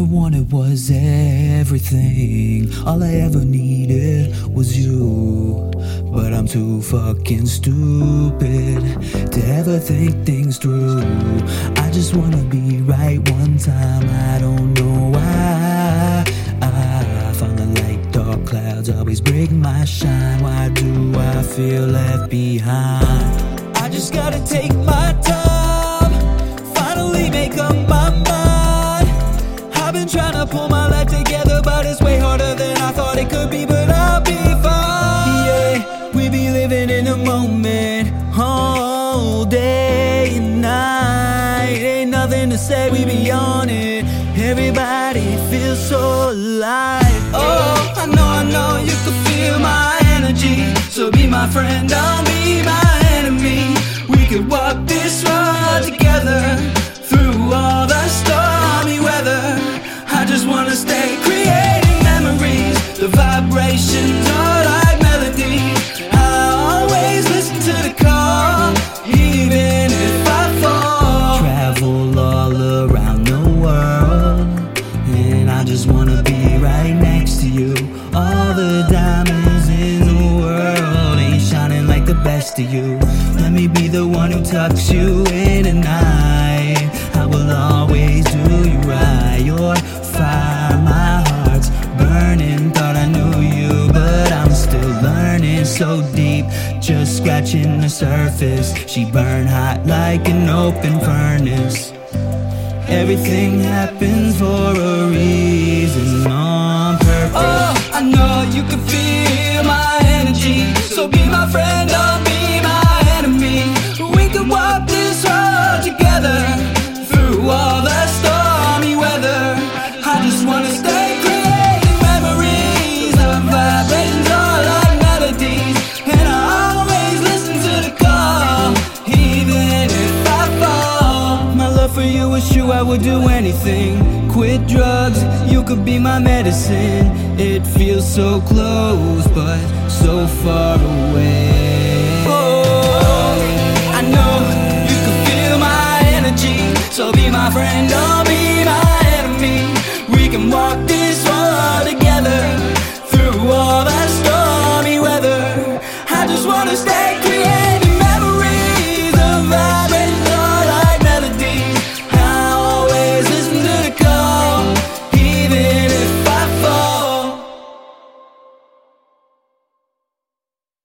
ever wanted was everything. All I ever needed was you. But I'm too fucking stupid to ever think things through. I just wanna be right one time. I don't know why. I found the light, dark clouds always break my shine. Why do I feel left behind? I just gotta take my time, living in the moment, all day and night. Ain't nothing to say, we be on it. Everybody feels so alive. Oh, I know, I know you can feel my energy. So be my friend, don't be my enemy. We could walk this road together through all the stormy weather. I just wanna stay creating memories. The vibrations best of you. Let me be the one who tucks you in at night. I will always do you right. Your fire, my heart's burning. Thought I knew you, but I'm still learning so deep. Just scratching the surface. She burn hot like an open furnace. Everything happens for a reason I would do anything. Quit drugs, you could be my medicine. It feels so close, but so far away. Oh, I know you can feel my energy. So be my friend, or be my enemy. We can walk.